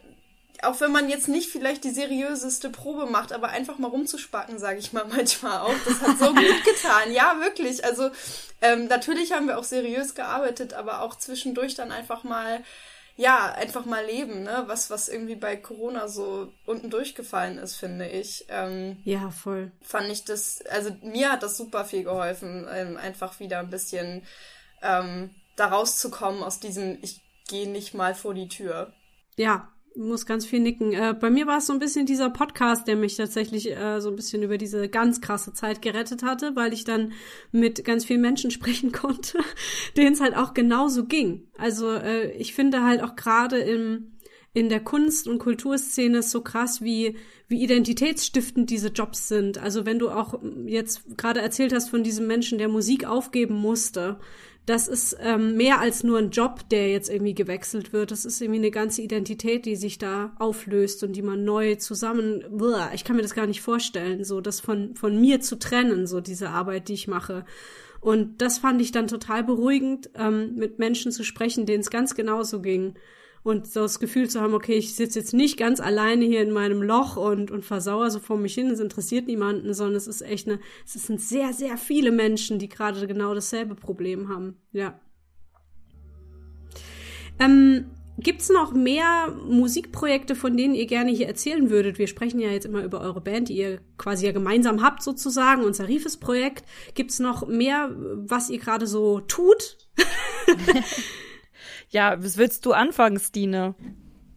auch wenn man jetzt nicht vielleicht die seriöseste Probe macht, aber einfach mal rumzuspacken, sage ich mal [LAUGHS] manchmal auch. Das hat so gut getan. Ja, wirklich. Also ähm, natürlich haben wir auch seriös gearbeitet, aber auch zwischendurch dann einfach mal, ja, einfach mal leben, ne? Was, was irgendwie bei Corona so unten durchgefallen ist, finde ich. Ähm, ja, voll. Fand ich das, also mir hat das super viel geholfen, ähm, einfach wieder ein bisschen ähm, da rauszukommen aus diesem, ich gehe nicht mal vor die Tür. Ja, muss ganz viel nicken. Äh, bei mir war es so ein bisschen dieser Podcast, der mich tatsächlich äh, so ein bisschen über diese ganz krasse Zeit gerettet hatte, weil ich dann mit ganz vielen Menschen [LAUGHS] sprechen konnte, denen es halt auch genauso ging. Also äh, ich finde halt auch gerade im in der Kunst- und Kulturszene ist so krass, wie, wie identitätsstiftend diese Jobs sind. Also wenn du auch jetzt gerade erzählt hast von diesem Menschen, der Musik aufgeben musste, das ist ähm, mehr als nur ein Job, der jetzt irgendwie gewechselt wird. Das ist irgendwie eine ganze Identität, die sich da auflöst und die man neu zusammen. Ich kann mir das gar nicht vorstellen, so das von von mir zu trennen, so diese Arbeit, die ich mache. Und das fand ich dann total beruhigend, ähm, mit Menschen zu sprechen, denen es ganz genauso ging und so das Gefühl zu haben, okay, ich sitze jetzt nicht ganz alleine hier in meinem Loch und, und versauere so vor mich hin, es interessiert niemanden, sondern es ist echt eine, es sind sehr, sehr viele Menschen, die gerade genau dasselbe Problem haben. Ja. Ähm, Gibt's noch mehr Musikprojekte, von denen ihr gerne hier erzählen würdet? Wir sprechen ja jetzt immer über eure Band, die ihr quasi ja gemeinsam habt sozusagen, unser Sarifes Projekt. Gibt's noch mehr, was ihr gerade so tut? [LAUGHS] [LAUGHS] Ja, was willst du anfangen, Stine?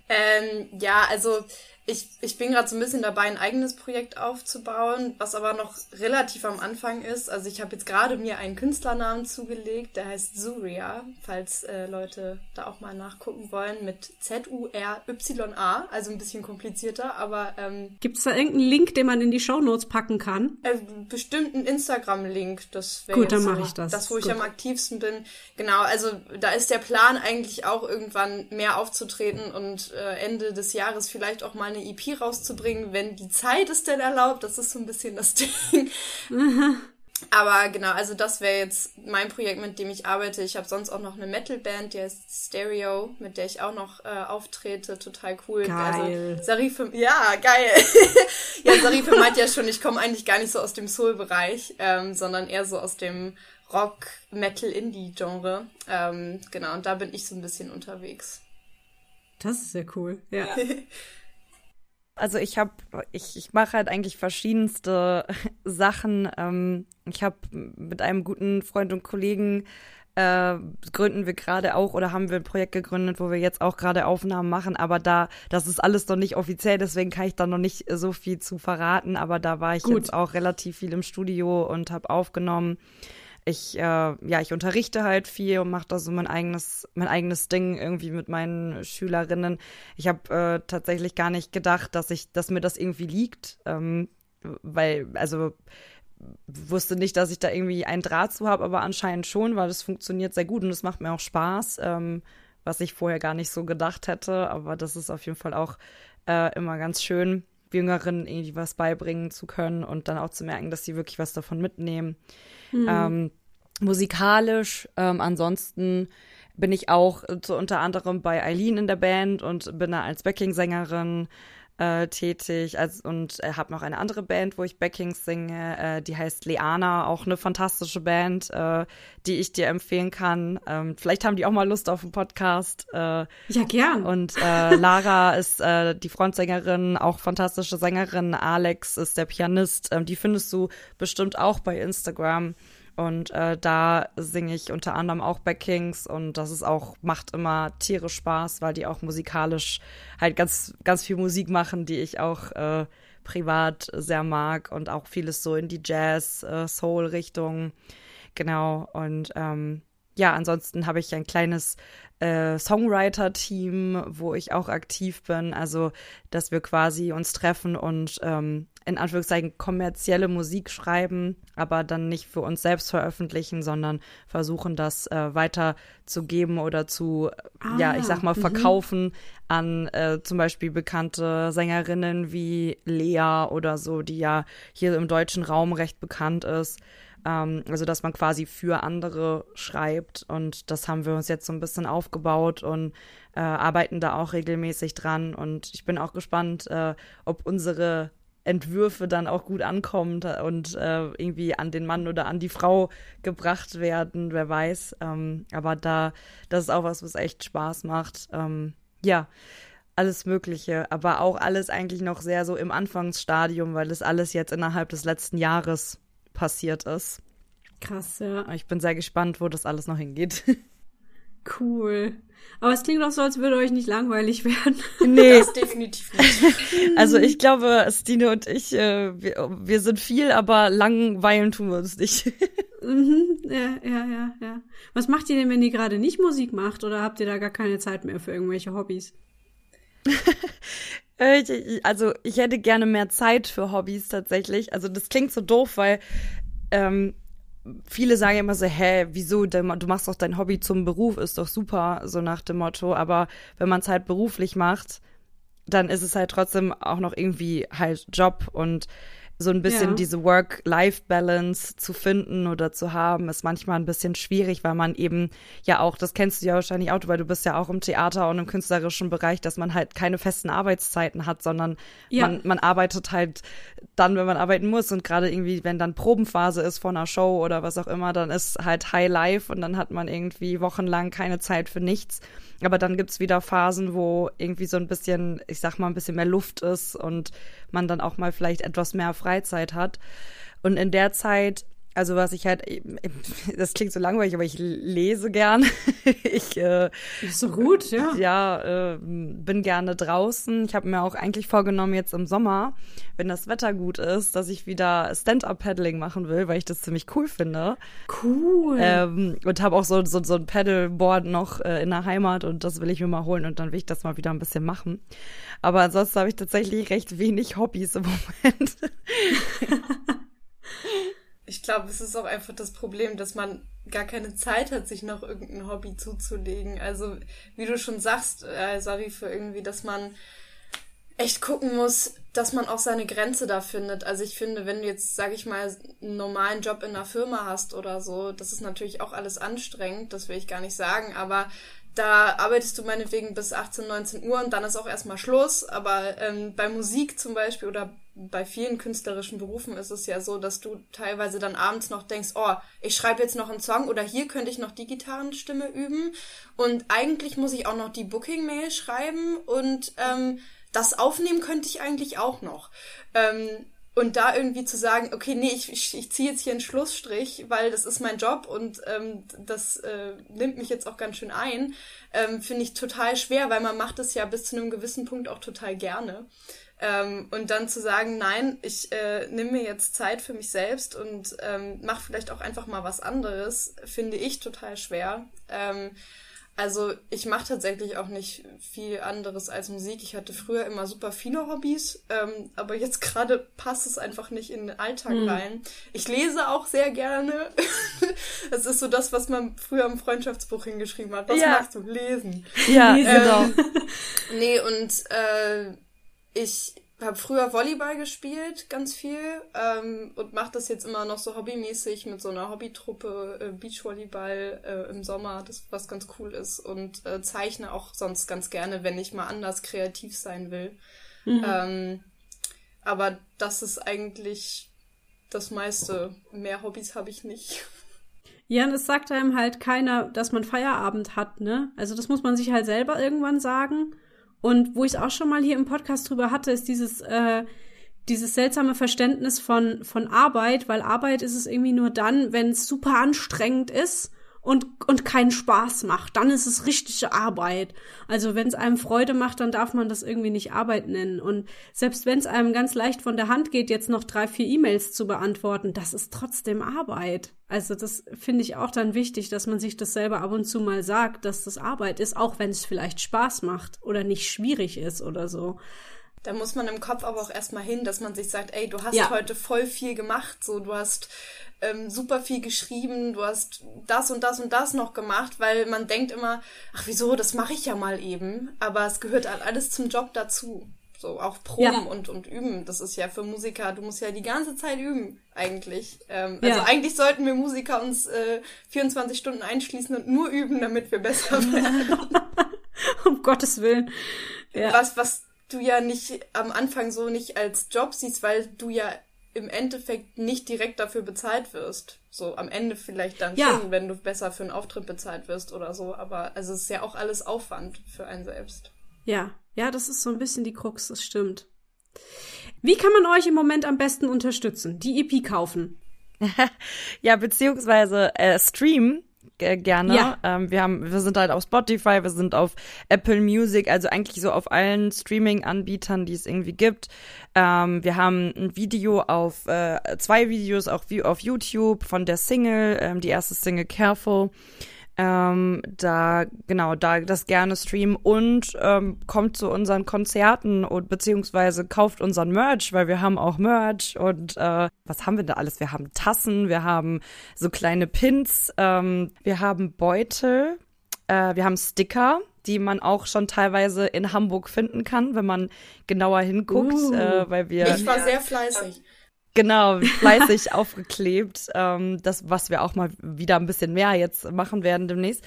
Ähm, ja, also ich, ich bin gerade so ein bisschen dabei, ein eigenes Projekt aufzubauen, was aber noch relativ am Anfang ist. Also ich habe jetzt gerade mir einen Künstlernamen zugelegt, der heißt Zuria, falls äh, Leute da auch mal nachgucken wollen, mit Z-U-R-Y-A, also ein bisschen komplizierter, aber... Ähm, Gibt es da irgendeinen Link, den man in die Shownotes packen kann? Äh, bestimmt einen Instagram-Link, das wäre Gut, dann mache ich das. Das, wo Gut. ich am aktivsten bin. Genau, also da ist der Plan eigentlich auch irgendwann mehr aufzutreten und äh, Ende des Jahres vielleicht auch mal eine EP rauszubringen, wenn die Zeit es denn erlaubt. Das ist so ein bisschen das [LAUGHS] Ding. Aber genau, also das wäre jetzt mein Projekt, mit dem ich arbeite. Ich habe sonst auch noch eine Metal-Band, die heißt Stereo, mit der ich auch noch äh, auftrete. Total cool. Geil. Also, Sarife, ja, geil. [LAUGHS] ja, Sarife meint ja schon, ich komme eigentlich gar nicht so aus dem Soul-Bereich, ähm, sondern eher so aus dem Rock, Metal, Indie-Genre. Ähm, genau, und da bin ich so ein bisschen unterwegs. Das ist sehr cool, ja. [LAUGHS] Also ich habe, ich, ich mache halt eigentlich verschiedenste [LAUGHS] Sachen. Ähm, ich habe mit einem guten Freund und Kollegen äh, gründen wir gerade auch oder haben wir ein Projekt gegründet, wo wir jetzt auch gerade Aufnahmen machen, aber da, das ist alles noch nicht offiziell, deswegen kann ich da noch nicht so viel zu verraten, aber da war ich Gut. jetzt auch relativ viel im Studio und habe aufgenommen ich, äh, ja, ich unterrichte halt viel und mache da so mein eigenes, mein eigenes Ding irgendwie mit meinen Schülerinnen. Ich habe äh, tatsächlich gar nicht gedacht, dass ich, dass mir das irgendwie liegt, ähm, weil, also wusste nicht, dass ich da irgendwie einen Draht zu habe, aber anscheinend schon, weil es funktioniert sehr gut und es macht mir auch Spaß, ähm, was ich vorher gar nicht so gedacht hätte. Aber das ist auf jeden Fall auch äh, immer ganz schön, Jüngeren irgendwie was beibringen zu können und dann auch zu merken, dass sie wirklich was davon mitnehmen. Mhm. Ähm, musikalisch, ähm, ansonsten bin ich auch so unter anderem bei Eileen in der Band und bin da als Backing-Sängerin äh, tätig als, und äh, habe noch eine andere Band, wo ich Backings singe, äh, die heißt Leana, auch eine fantastische Band, äh, die ich dir empfehlen kann. Ähm, vielleicht haben die auch mal Lust auf einen Podcast. Äh, ja, gern. Und äh, Lara [LAUGHS] ist äh, die Frontsängerin, auch fantastische Sängerin. Alex ist der Pianist. Ähm, die findest du bestimmt auch bei Instagram. Und äh, da singe ich unter anderem auch Backings und das ist auch, macht immer tierisch Spaß, weil die auch musikalisch halt ganz, ganz viel Musik machen, die ich auch äh, privat sehr mag und auch vieles so in die Jazz, äh. Genau. Und ähm, ja, ansonsten habe ich ein kleines äh, Songwriter-Team, wo ich auch aktiv bin. Also, dass wir quasi uns treffen und ähm, in Anführungszeichen kommerzielle Musik schreiben, aber dann nicht für uns selbst veröffentlichen, sondern versuchen, das äh, weiterzugeben oder zu, ah, ja, ich sag mal, mhm. verkaufen -hmm. an äh, zum Beispiel bekannte Sängerinnen wie Lea oder so, die ja hier im deutschen Raum recht bekannt ist. Ähm, also, dass man quasi für andere schreibt und das haben wir uns jetzt so ein bisschen aufgebaut und äh, arbeiten da auch regelmäßig dran und ich bin auch gespannt, äh, ob unsere Entwürfe dann auch gut ankommen und äh, irgendwie an den Mann oder an die Frau gebracht werden, wer weiß. Ähm, aber da, das ist auch was, was echt Spaß macht. Ähm, ja, alles Mögliche, aber auch alles eigentlich noch sehr so im Anfangsstadium, weil das alles jetzt innerhalb des letzten Jahres passiert ist. Krass, ja. Ich bin sehr gespannt, wo das alles noch hingeht. [LAUGHS] Cool. Aber es klingt auch so, als würde euch nicht langweilig werden. Nee. [LAUGHS] Das definitiv nicht. [LAUGHS] Also ich glaube, Stine und ich, äh, wir, wir sind viel, aber langweilen tun wir uns nicht. [LAUGHS] Mhm, ja, ja, ja, ja. Was macht ihr denn, wenn ihr gerade nicht Musik macht? Oder habt ihr da gar keine Zeit mehr für irgendwelche Hobbys? also ich hätte gerne mehr Zeit für Hobbys tatsächlich. Also das klingt so doof, weil ähm, viele sagen immer so, hä, wieso, du machst doch dein Hobby zum Beruf, ist doch super, so nach dem Motto. Aber wenn man es halt beruflich macht, dann ist es halt trotzdem auch noch irgendwie halt Job und so ein bisschen ja. diese Work-Life-Balance zu finden oder zu haben, ist manchmal ein bisschen schwierig, weil man eben ja auch, das kennst du ja wahrscheinlich auch, weil du bist ja auch im Theater und im künstlerischen Bereich, dass man halt keine festen Arbeitszeiten hat, sondern ja. man, man arbeitet halt dann, wenn man arbeiten muss und gerade irgendwie, wenn dann Probenphase ist von einer Show oder was auch immer, dann ist halt High Life und dann hat man irgendwie wochenlang keine Zeit für nichts. Aber dann gibt's wieder Phasen, wo irgendwie so ein bisschen, ich sag mal, ein bisschen mehr Luft ist und man dann auch mal vielleicht etwas mehr Freizeit hat. Und in der Zeit also was ich halt, [LAUGHS] das klingt so langweilig, aber ich lese gern. [LAUGHS] ich äh, ist so gut, ja. Ja, äh, bin gerne draußen. Ich habe mir auch eigentlich vorgenommen jetzt im Sommer, wenn das Wetter gut ist, dass ich wieder Stand-up-Paddling machen will, weil ich das ziemlich cool finde. Cool. Ähm, und habe auch so, so so ein Paddleboard noch äh, in der Heimat und das will ich mir mal holen und dann will ich das mal wieder ein bisschen machen. Aber ansonsten habe ich tatsächlich recht wenig Hobbys im Moment. [LAUGHS] ich glaube, es ist auch einfach das Problem, dass man gar keine Zeit hat, sich noch irgendein Hobby zuzulegen. Also, wie du schon sagst, äh, Sarife, irgendwie, dass man echt gucken muss, dass man auch seine Grenze da findet. Also ich finde, wenn du jetzt, sag ich mal, einen normalen Job in einer Firma hast oder so, das ist natürlich auch alles anstrengend, das will ich gar nicht sagen, aber da arbeitest du meinetwegen bis 18, 19 Uhr und dann ist auch erstmal Schluss. Aber ähm, bei Musik zum Beispiel oder bei vielen künstlerischen Berufen ist es ja so, dass du teilweise dann abends noch denkst, oh, ich schreibe jetzt noch einen Song oder hier könnte ich noch die Gitarrenstimme üben und eigentlich muss ich auch noch die Booking-Mail schreiben und ähm, das aufnehmen könnte ich eigentlich auch noch. Ähm, und da irgendwie zu sagen, okay, nee, ich, ich, ziehe jetzt hier einen Schlussstrich, weil das ist mein Job und ähm, das äh, nimmt mich jetzt auch ganz schön ein, ähm, finde ich total schwer, weil man macht es ja bis zu einem gewissen Punkt auch total gerne. Ähm, und dann zu sagen, nein, ich äh, nehme mir jetzt Zeit für mich selbst und ähm, mache vielleicht auch einfach mal was anderes, finde ich total schwer. Ähm, Also ich mache tatsächlich auch nicht viel anderes als Musik. Ich hatte früher immer super viele Hobbys, ähm, aber jetzt [LAUGHS] gerade passt es einfach nicht in den Alltag mhm. rein. Ich lese auch sehr gerne. [LAUGHS] das ist so das, was man früher im Freundschaftsbuch hingeschrieben hat. Was ja. magst du? Lesen. Ja, ähm, genau. [LAUGHS] nee, und äh, ich habe früher Volleyball gespielt, ganz viel, ähm, und mache das jetzt immer noch so hobbymäßig mit so einer Hobbytruppe, äh, Beachvolleyball äh, im Sommer, das was ganz cool ist, und äh, zeichne auch sonst ganz gerne, wenn ich mal anders kreativ sein will. Mhm. Ähm, aber das ist eigentlich das meiste. Mehr Hobbys habe ich nicht. Ja, und es sagt einem halt keiner, dass man Feierabend hat, ne? Also das muss man sich halt selber irgendwann sagen. Und wo ich auch schon mal hier im Podcast drüber hatte, ist dieses, äh, dieses seltsame Verständnis von, von Arbeit, weil Arbeit ist es irgendwie nur dann, wenn es super anstrengend ist und, und keinen Spaß macht. Dann ist es richtige Arbeit. Also wenn es einem Freude macht, dann darf man das irgendwie nicht Arbeit nennen. Und selbst wenn es einem ganz leicht von der Hand geht, jetzt noch drei, vier E-Mails zu beantworten, das ist trotzdem Arbeit. Also das finde ich auch dann wichtig, dass man sich das selber ab und zu mal sagt, dass das Arbeit ist, auch wenn es vielleicht Spaß macht oder nicht schwierig ist oder so. Da muss man im Kopf aber auch erstmal hin, dass man sich sagt, ey, du hast ja. heute voll viel gemacht, so du hast ähm, super viel geschrieben, du hast das und das und das noch gemacht, weil man denkt immer, ach wieso, das mache ich ja mal eben, aber es gehört halt alles zum Job dazu. So auch Proben ja. und, und üben. Das ist ja für Musiker, du musst ja die ganze Zeit üben, eigentlich. Ähm, ja. Also eigentlich sollten wir Musiker uns äh, 24 Stunden einschließen und nur üben, damit wir besser werden. [LAUGHS] um Gottes Willen. Ja. Was, was du ja nicht am Anfang so nicht als Job siehst, weil du ja im Endeffekt nicht direkt dafür bezahlt wirst. So am Ende vielleicht dann ja. schon, wenn du besser für einen Auftritt bezahlt wirst oder so. Aber also es ist ja auch alles Aufwand für einen selbst. Ja, ja, das ist so ein bisschen die Krux, das stimmt. Wie kann man euch im Moment am besten unterstützen? Die EP kaufen? [LAUGHS] ja, beziehungsweise äh, streamen gerne. Ja. Ähm, wir haben, wir sind halt auf Spotify, wir sind auf Apple Music, also eigentlich so auf allen Streaming-Anbietern, die es irgendwie gibt. Ähm, wir haben ein Video auf, äh, zwei Videos auch auf YouTube von der Single, ähm, die erste Single Careful ähm, da genau da das gerne streamen und ähm, kommt zu unseren Konzerten und beziehungsweise kauft unseren Merch, weil wir haben auch Merch und äh, was haben wir da alles? Wir haben Tassen, wir haben so kleine Pins, ähm, wir haben Beutel, äh, wir haben Sticker die man auch schon teilweise in Hamburg finden kann, wenn man genauer hinguckt, uh, äh, weil wir. Ich war sehr fleißig. Genau, [LAUGHS] fleißig aufgeklebt. Ähm, das, was wir auch mal wieder ein bisschen mehr jetzt machen werden demnächst.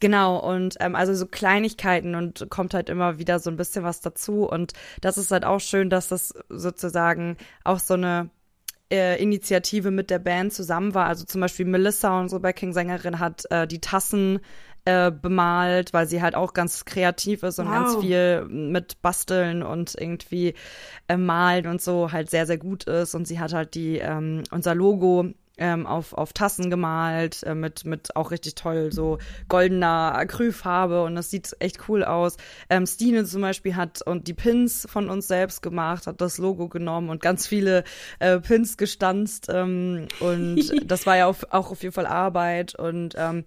Genau, und ähm, also so Kleinigkeiten und kommt halt immer wieder so ein bisschen was dazu. Und das ist halt auch schön, dass das sozusagen auch so eine äh, Initiative mit der Band zusammen war. Also zum Beispiel Melissa, unsere Backing-Sängerin, hat äh, die Tassen äh, bemalt, weil sie halt auch ganz kreativ ist und wow. ganz viel mit Basteln und irgendwie äh, malen und so halt sehr, sehr gut ist. Und sie hat halt die, ähm, unser Logo ähm, auf, auf Tassen gemalt, äh, mit, mit auch richtig toll so goldener Acrylfarbe und das sieht echt cool aus. Ähm, Stine zum Beispiel hat und die Pins von uns selbst gemacht, hat das Logo genommen und ganz viele äh, Pins gestanzt ähm, und [LAUGHS] das war ja auch, auch auf jeden Fall Arbeit und ähm,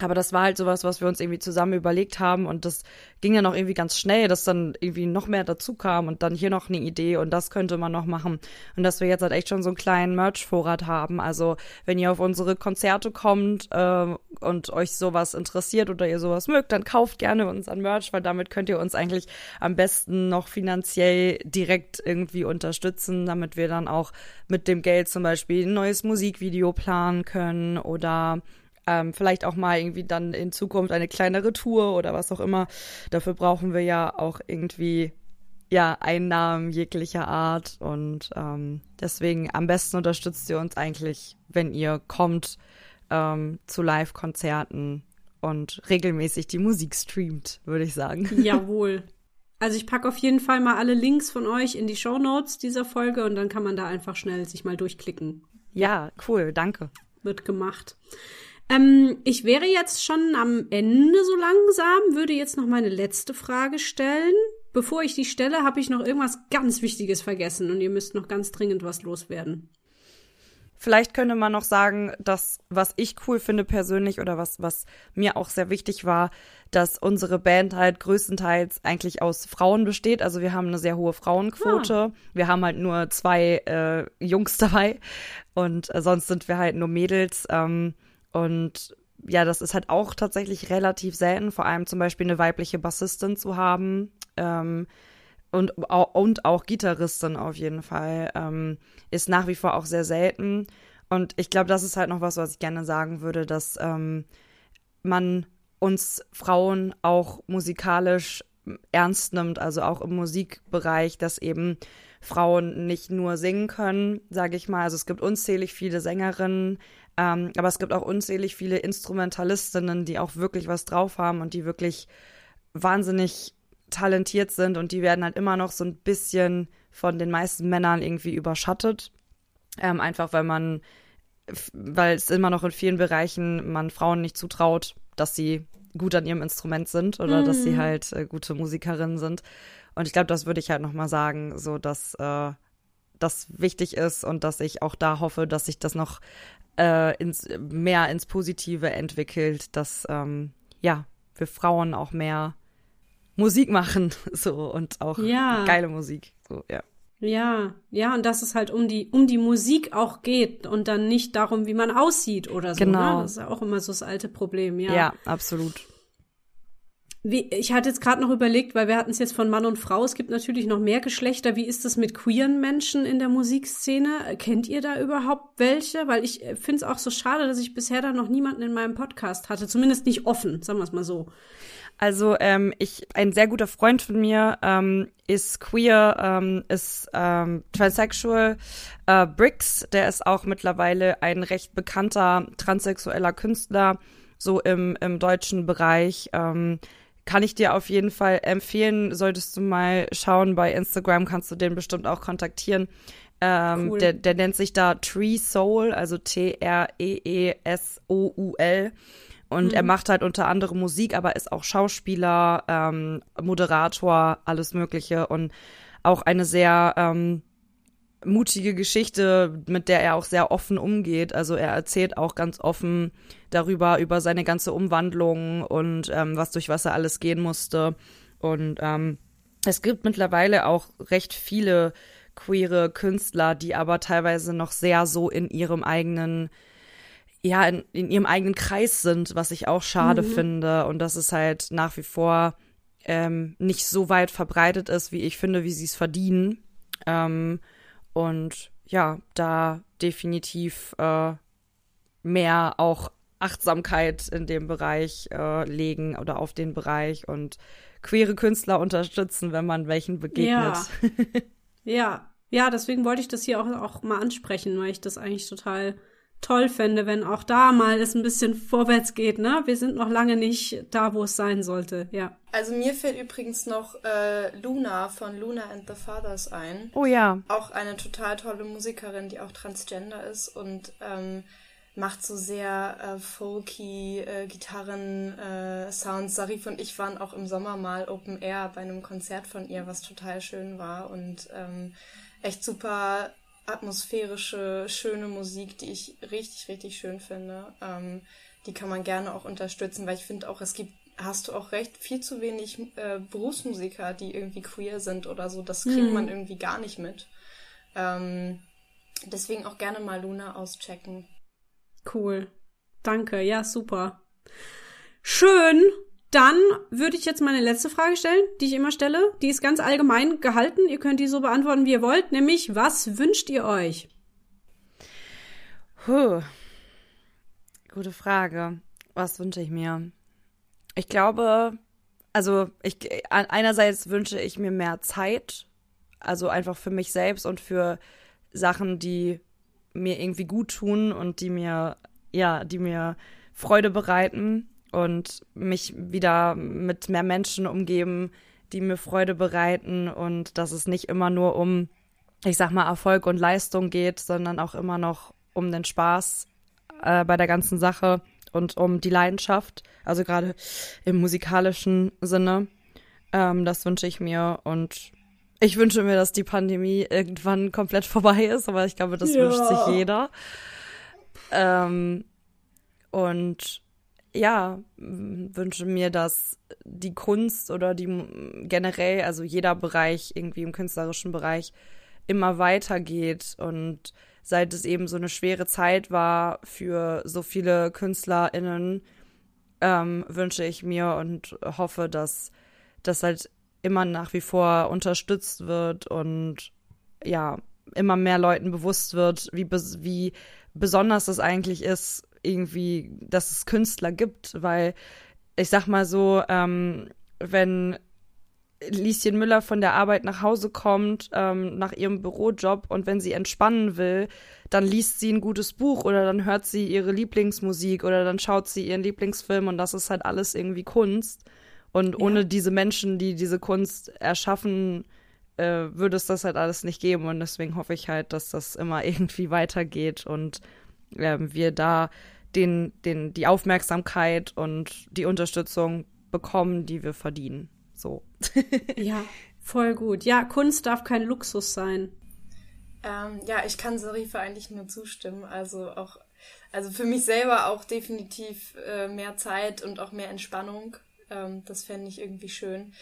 aber das war halt sowas, was wir uns irgendwie zusammen überlegt haben und das ging ja noch irgendwie ganz schnell, dass dann irgendwie noch mehr dazu kam und dann hier noch eine Idee und das könnte man noch machen und dass wir jetzt halt echt schon so einen kleinen Merch-Vorrat haben. Also wenn ihr auf unsere Konzerte kommt äh, und euch sowas interessiert oder ihr sowas mögt, dann kauft gerne unseren Merch, weil damit könnt ihr uns eigentlich am besten noch finanziell direkt irgendwie unterstützen, damit wir dann auch mit dem Geld zum Beispiel ein neues Musikvideo planen können oder ähm, vielleicht auch mal irgendwie dann in Zukunft eine kleinere Tour oder was auch immer. Dafür brauchen wir ja auch irgendwie ja Einnahmen jeglicher Art und ähm, deswegen am besten unterstützt ihr uns eigentlich, wenn ihr kommt ähm, zu Live-Konzerten und regelmäßig die Musik streamt, würde ich sagen. [LAUGHS] Jawohl. Also ich packe auf jeden Fall mal alle Links von euch in die Show Notes dieser Folge und dann kann man da einfach schnell sich mal durchklicken. Ja, cool, danke. Wird gemacht. Ähm, ich wäre jetzt schon am Ende so langsam, würde jetzt noch meine letzte Frage stellen. Bevor ich die stelle, habe ich noch irgendwas ganz Wichtiges vergessen und ihr müsst noch ganz dringend was loswerden. Vielleicht könnte man noch sagen, dass was ich cool finde persönlich oder was, was mir auch sehr wichtig war, dass unsere Band halt größtenteils eigentlich aus Frauen besteht. Also wir haben eine sehr hohe Frauenquote. Ja. Wir haben halt nur zwei äh, Jungs [LAUGHS] dabei und äh, sonst sind wir halt nur Mädels. Ähm, und ja, das ist halt auch tatsächlich relativ selten, vor allem zum Beispiel eine weibliche Bassistin zu haben. Ähm, und, und auch Gitarristin auf jeden Fall, ähm, ist nach wie vor auch sehr selten. Und ich glaube, das ist halt noch was, was ich gerne sagen würde, dass ähm, man uns Frauen auch musikalisch ernst nimmt, also auch im Musikbereich, dass eben Frauen nicht nur singen können, sage ich mal. Also es gibt unzählig viele Sängerinnen, ähm, aber es gibt auch unzählig viele Instrumentalistinnen, die auch wirklich was drauf haben und die wirklich wahnsinnig talentiert sind und die werden halt immer noch so ein bisschen von den meisten Männern irgendwie überschattet. Ähm, einfach weil man, weil es immer noch in vielen Bereichen man Frauen nicht zutraut, dass sie gut an ihrem Instrument sind oder mhm. dass sie mhm. halt äh, gute Musikerinnen sind. Und ich glaube, das würde ich halt nochmal sagen, so dass äh, das wichtig ist und dass ich auch da hoffe, dass sich das noch äh, ins, mehr ins Positive entwickelt, dass ähm, ja, wir Frauen auch mehr Musik machen, [LAUGHS] so und auch ja. geile Musik, so ja. Ja, ja, und dass es halt um die, um die Musik auch geht und dann nicht darum, wie man aussieht oder so. Ne? Genau. Ne? Das ist ja auch immer so das alte Problem, ja. Ja, absolut. Wie, ich hatte jetzt gerade noch überlegt, weil wir hatten es jetzt von Mann und Frau, es gibt natürlich noch mehr Geschlechter. Wie ist das mit queeren Menschen in der Musikszene? Kennt ihr da überhaupt welche? Weil ich äh, finde es auch so schade, dass ich bisher da noch niemanden in meinem Podcast hatte. Zumindest nicht offen, sagen wir es mal so. Also ähm, ich, ein sehr guter Freund von mir ähm, ist queer, ähm, ist ähm, transsexual. Äh, Briggs, der ist auch mittlerweile ein recht bekannter transsexueller Künstler, so im, im deutschen Bereich. Ähm, kann ich dir auf jeden Fall empfehlen. Solltest du mal schauen, bei Instagram kannst du den bestimmt auch kontaktieren. Ähm, cool. der, der nennt sich da Tree Soul, also T-R-E-E-S-O-U-L. Und mhm. er macht halt unter anderem Musik, aber ist auch Schauspieler, ähm, Moderator, alles Mögliche und auch eine sehr ähm, mutige Geschichte, mit der er auch sehr offen umgeht. Also er erzählt auch ganz offen darüber, über seine ganze Umwandlung und ähm, was durch was er alles gehen musste. Und ähm, es gibt mittlerweile auch recht viele queere Künstler, die aber teilweise noch sehr so in ihrem eigenen ja, in, in ihrem eigenen Kreis sind, was ich auch schade mhm. finde. Und dass es halt nach wie vor ähm, nicht so weit verbreitet ist, wie ich finde, wie sie es verdienen. Ähm, und ja, da definitiv äh, mehr auch Achtsamkeit in dem Bereich äh, legen oder auf den Bereich und queere Künstler unterstützen, wenn man welchen begegnet. Ja, ja. ja deswegen wollte ich das hier auch, auch mal ansprechen, weil ich das eigentlich total toll fände, wenn auch da mal es ein bisschen vorwärts geht, ne? Wir sind noch lange nicht da, wo es sein sollte, ja. Also mir fällt übrigens noch äh, Luna von Luna and the Fathers ein. Oh ja. Auch eine total tolle Musikerin, die auch transgender ist und ähm, macht so sehr äh, folky äh, Gitarren-Sounds. Äh, Sarif und ich waren auch im Sommer mal Open Air bei einem Konzert von ihr, was total schön war und ähm, echt super atmosphärische, schöne Musik, die ich richtig, richtig schön finde. Ähm, die kann man gerne auch unterstützen, weil ich finde auch, es gibt, hast du auch recht, viel zu wenig äh, Berufsmusiker, die irgendwie queer sind oder so. Das kriegt mhm. man irgendwie gar nicht mit. Ähm, deswegen auch gerne mal Luna auschecken. Cool. Danke. Ja, super. Schön. Dann würde ich jetzt meine letzte Frage stellen, die ich immer stelle. Die ist ganz allgemein gehalten. Ihr könnt die so beantworten, wie ihr wollt. Nämlich, was wünscht ihr euch? Puh. Gute Frage. Was wünsche ich mir? Ich glaube, also ich einerseits wünsche ich mir mehr Zeit, also einfach für mich selbst und für Sachen, die mir irgendwie gut tun und die mir ja, die mir Freude bereiten und mich wieder mit mehr Menschen umgeben, die mir Freude bereiten und dass es nicht immer nur um, ich sag mal, Erfolg und Leistung geht, sondern auch immer noch um den Spaß äh, bei der ganzen Sache und um die Leidenschaft, also gerade im musikalischen Sinne. Ähm, das wünsche ich mir und ich wünsche mir, dass die Pandemie irgendwann komplett vorbei ist, aber ich glaube, das ja. wünscht sich jeder. ähm, und ja, wünsche mir, dass die Kunst oder die generell, also jeder Bereich irgendwie im künstlerischen Bereich immer weitergeht und seit es eben so eine schwere Zeit war für so viele KünstlerInnen, ähm, wünsche ich mir und hoffe, dass das halt immer nach wie vor unterstützt wird und ja, immer mehr Leuten bewusst wird, wie, wie besonders es eigentlich ist, irgendwie, dass es Künstler gibt, weil ich sag mal so, ähm, wenn Lieschen Müller von der Arbeit nach Hause kommt, ähm, nach ihrem Bürojob und wenn sie entspannen will, dann liest sie ein gutes Buch oder dann hört sie ihre Lieblingsmusik oder dann schaut sie ihren Lieblingsfilm und das ist halt alles irgendwie Kunst. Und ja. ohne diese Menschen, die diese Kunst erschaffen, äh, würde es das halt alles nicht geben. Und deswegen hoffe ich halt, dass das immer [LAUGHS] irgendwie weitergeht und äh, wir da den, den, die Aufmerksamkeit und die Unterstützung bekommen, die wir verdienen. So. [LAUGHS] ja, voll gut. Ja, Kunst darf kein Luxus sein. Ähm, ja, ich kann Sarifa eigentlich nur zustimmen. Also auch, also für mich selber auch definitiv äh, mehr Zeit und auch mehr Entspannung. Ähm, das fände ich irgendwie schön.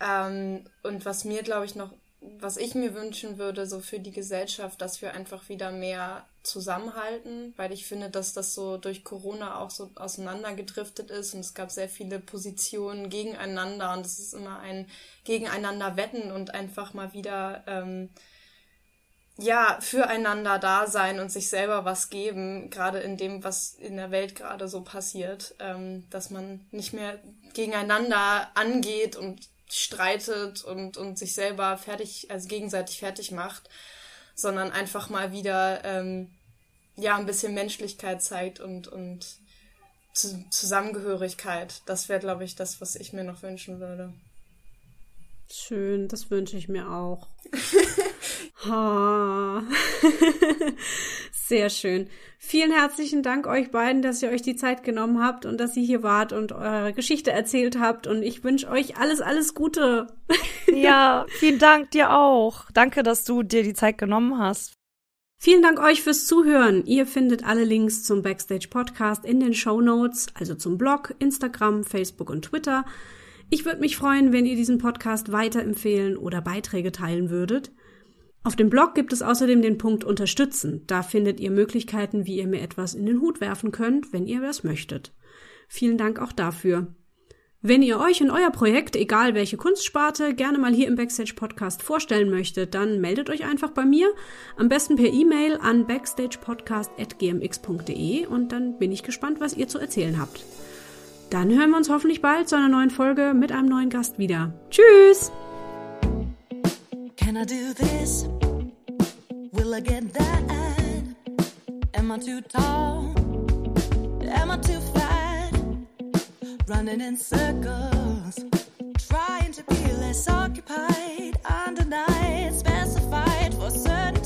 Ähm, und was mir, glaube ich, noch, was ich mir wünschen würde, so für die Gesellschaft, dass wir einfach wieder mehr zusammenhalten, weil ich finde, dass das so durch Corona auch so auseinandergedriftet ist und es gab sehr viele Positionen gegeneinander und es ist immer ein Gegeneinander wetten und einfach mal wieder ähm, ja füreinander da sein und sich selber was geben, gerade in dem, was in der Welt gerade so passiert, ähm, dass man nicht mehr gegeneinander angeht und streitet und, und sich selber fertig, also gegenseitig fertig macht, sondern einfach mal wieder ähm, ja ein bisschen Menschlichkeit zeigt und, und Zusammengehörigkeit. Das wäre, glaube ich, das, was ich mir noch wünschen würde. Schön, das wünsche ich mir auch. [LAUGHS] ha. Sehr schön. Vielen herzlichen Dank euch beiden, dass ihr euch die Zeit genommen habt und dass ihr hier wart und eure Geschichte erzählt habt. Und ich wünsche euch alles, alles Gute. [LAUGHS] ja, vielen Dank dir auch. Danke, dass du dir die Zeit genommen hast. Vielen Dank euch fürs Zuhören. Ihr findet alle Links zum Backstage Podcast in den Show Notes, also zum Blog, Instagram, Facebook und Twitter. Ich würde mich freuen, wenn ihr diesen Podcast weiterempfehlen oder Beiträge teilen würdet. Auf dem Blog gibt es außerdem den Punkt Unterstützen. Da findet ihr Möglichkeiten, wie ihr mir etwas in den Hut werfen könnt, wenn ihr das möchtet. Vielen Dank auch dafür. Wenn ihr euch in euer Projekt, egal welche Kunstsparte, gerne mal hier im Backstage Podcast vorstellen möchtet, dann meldet euch einfach bei mir. Am besten per E-Mail an backstagepodcast.gmx.de und dann bin ich gespannt, was ihr zu erzählen habt. Dann hören wir uns hoffentlich bald zu einer neuen Folge mit einem neuen Gast wieder. Tschüss! Can I do this? Will I get that? Am I too tall? Am I too fat? Running in circles, trying to be less occupied, undenied, specified for certain.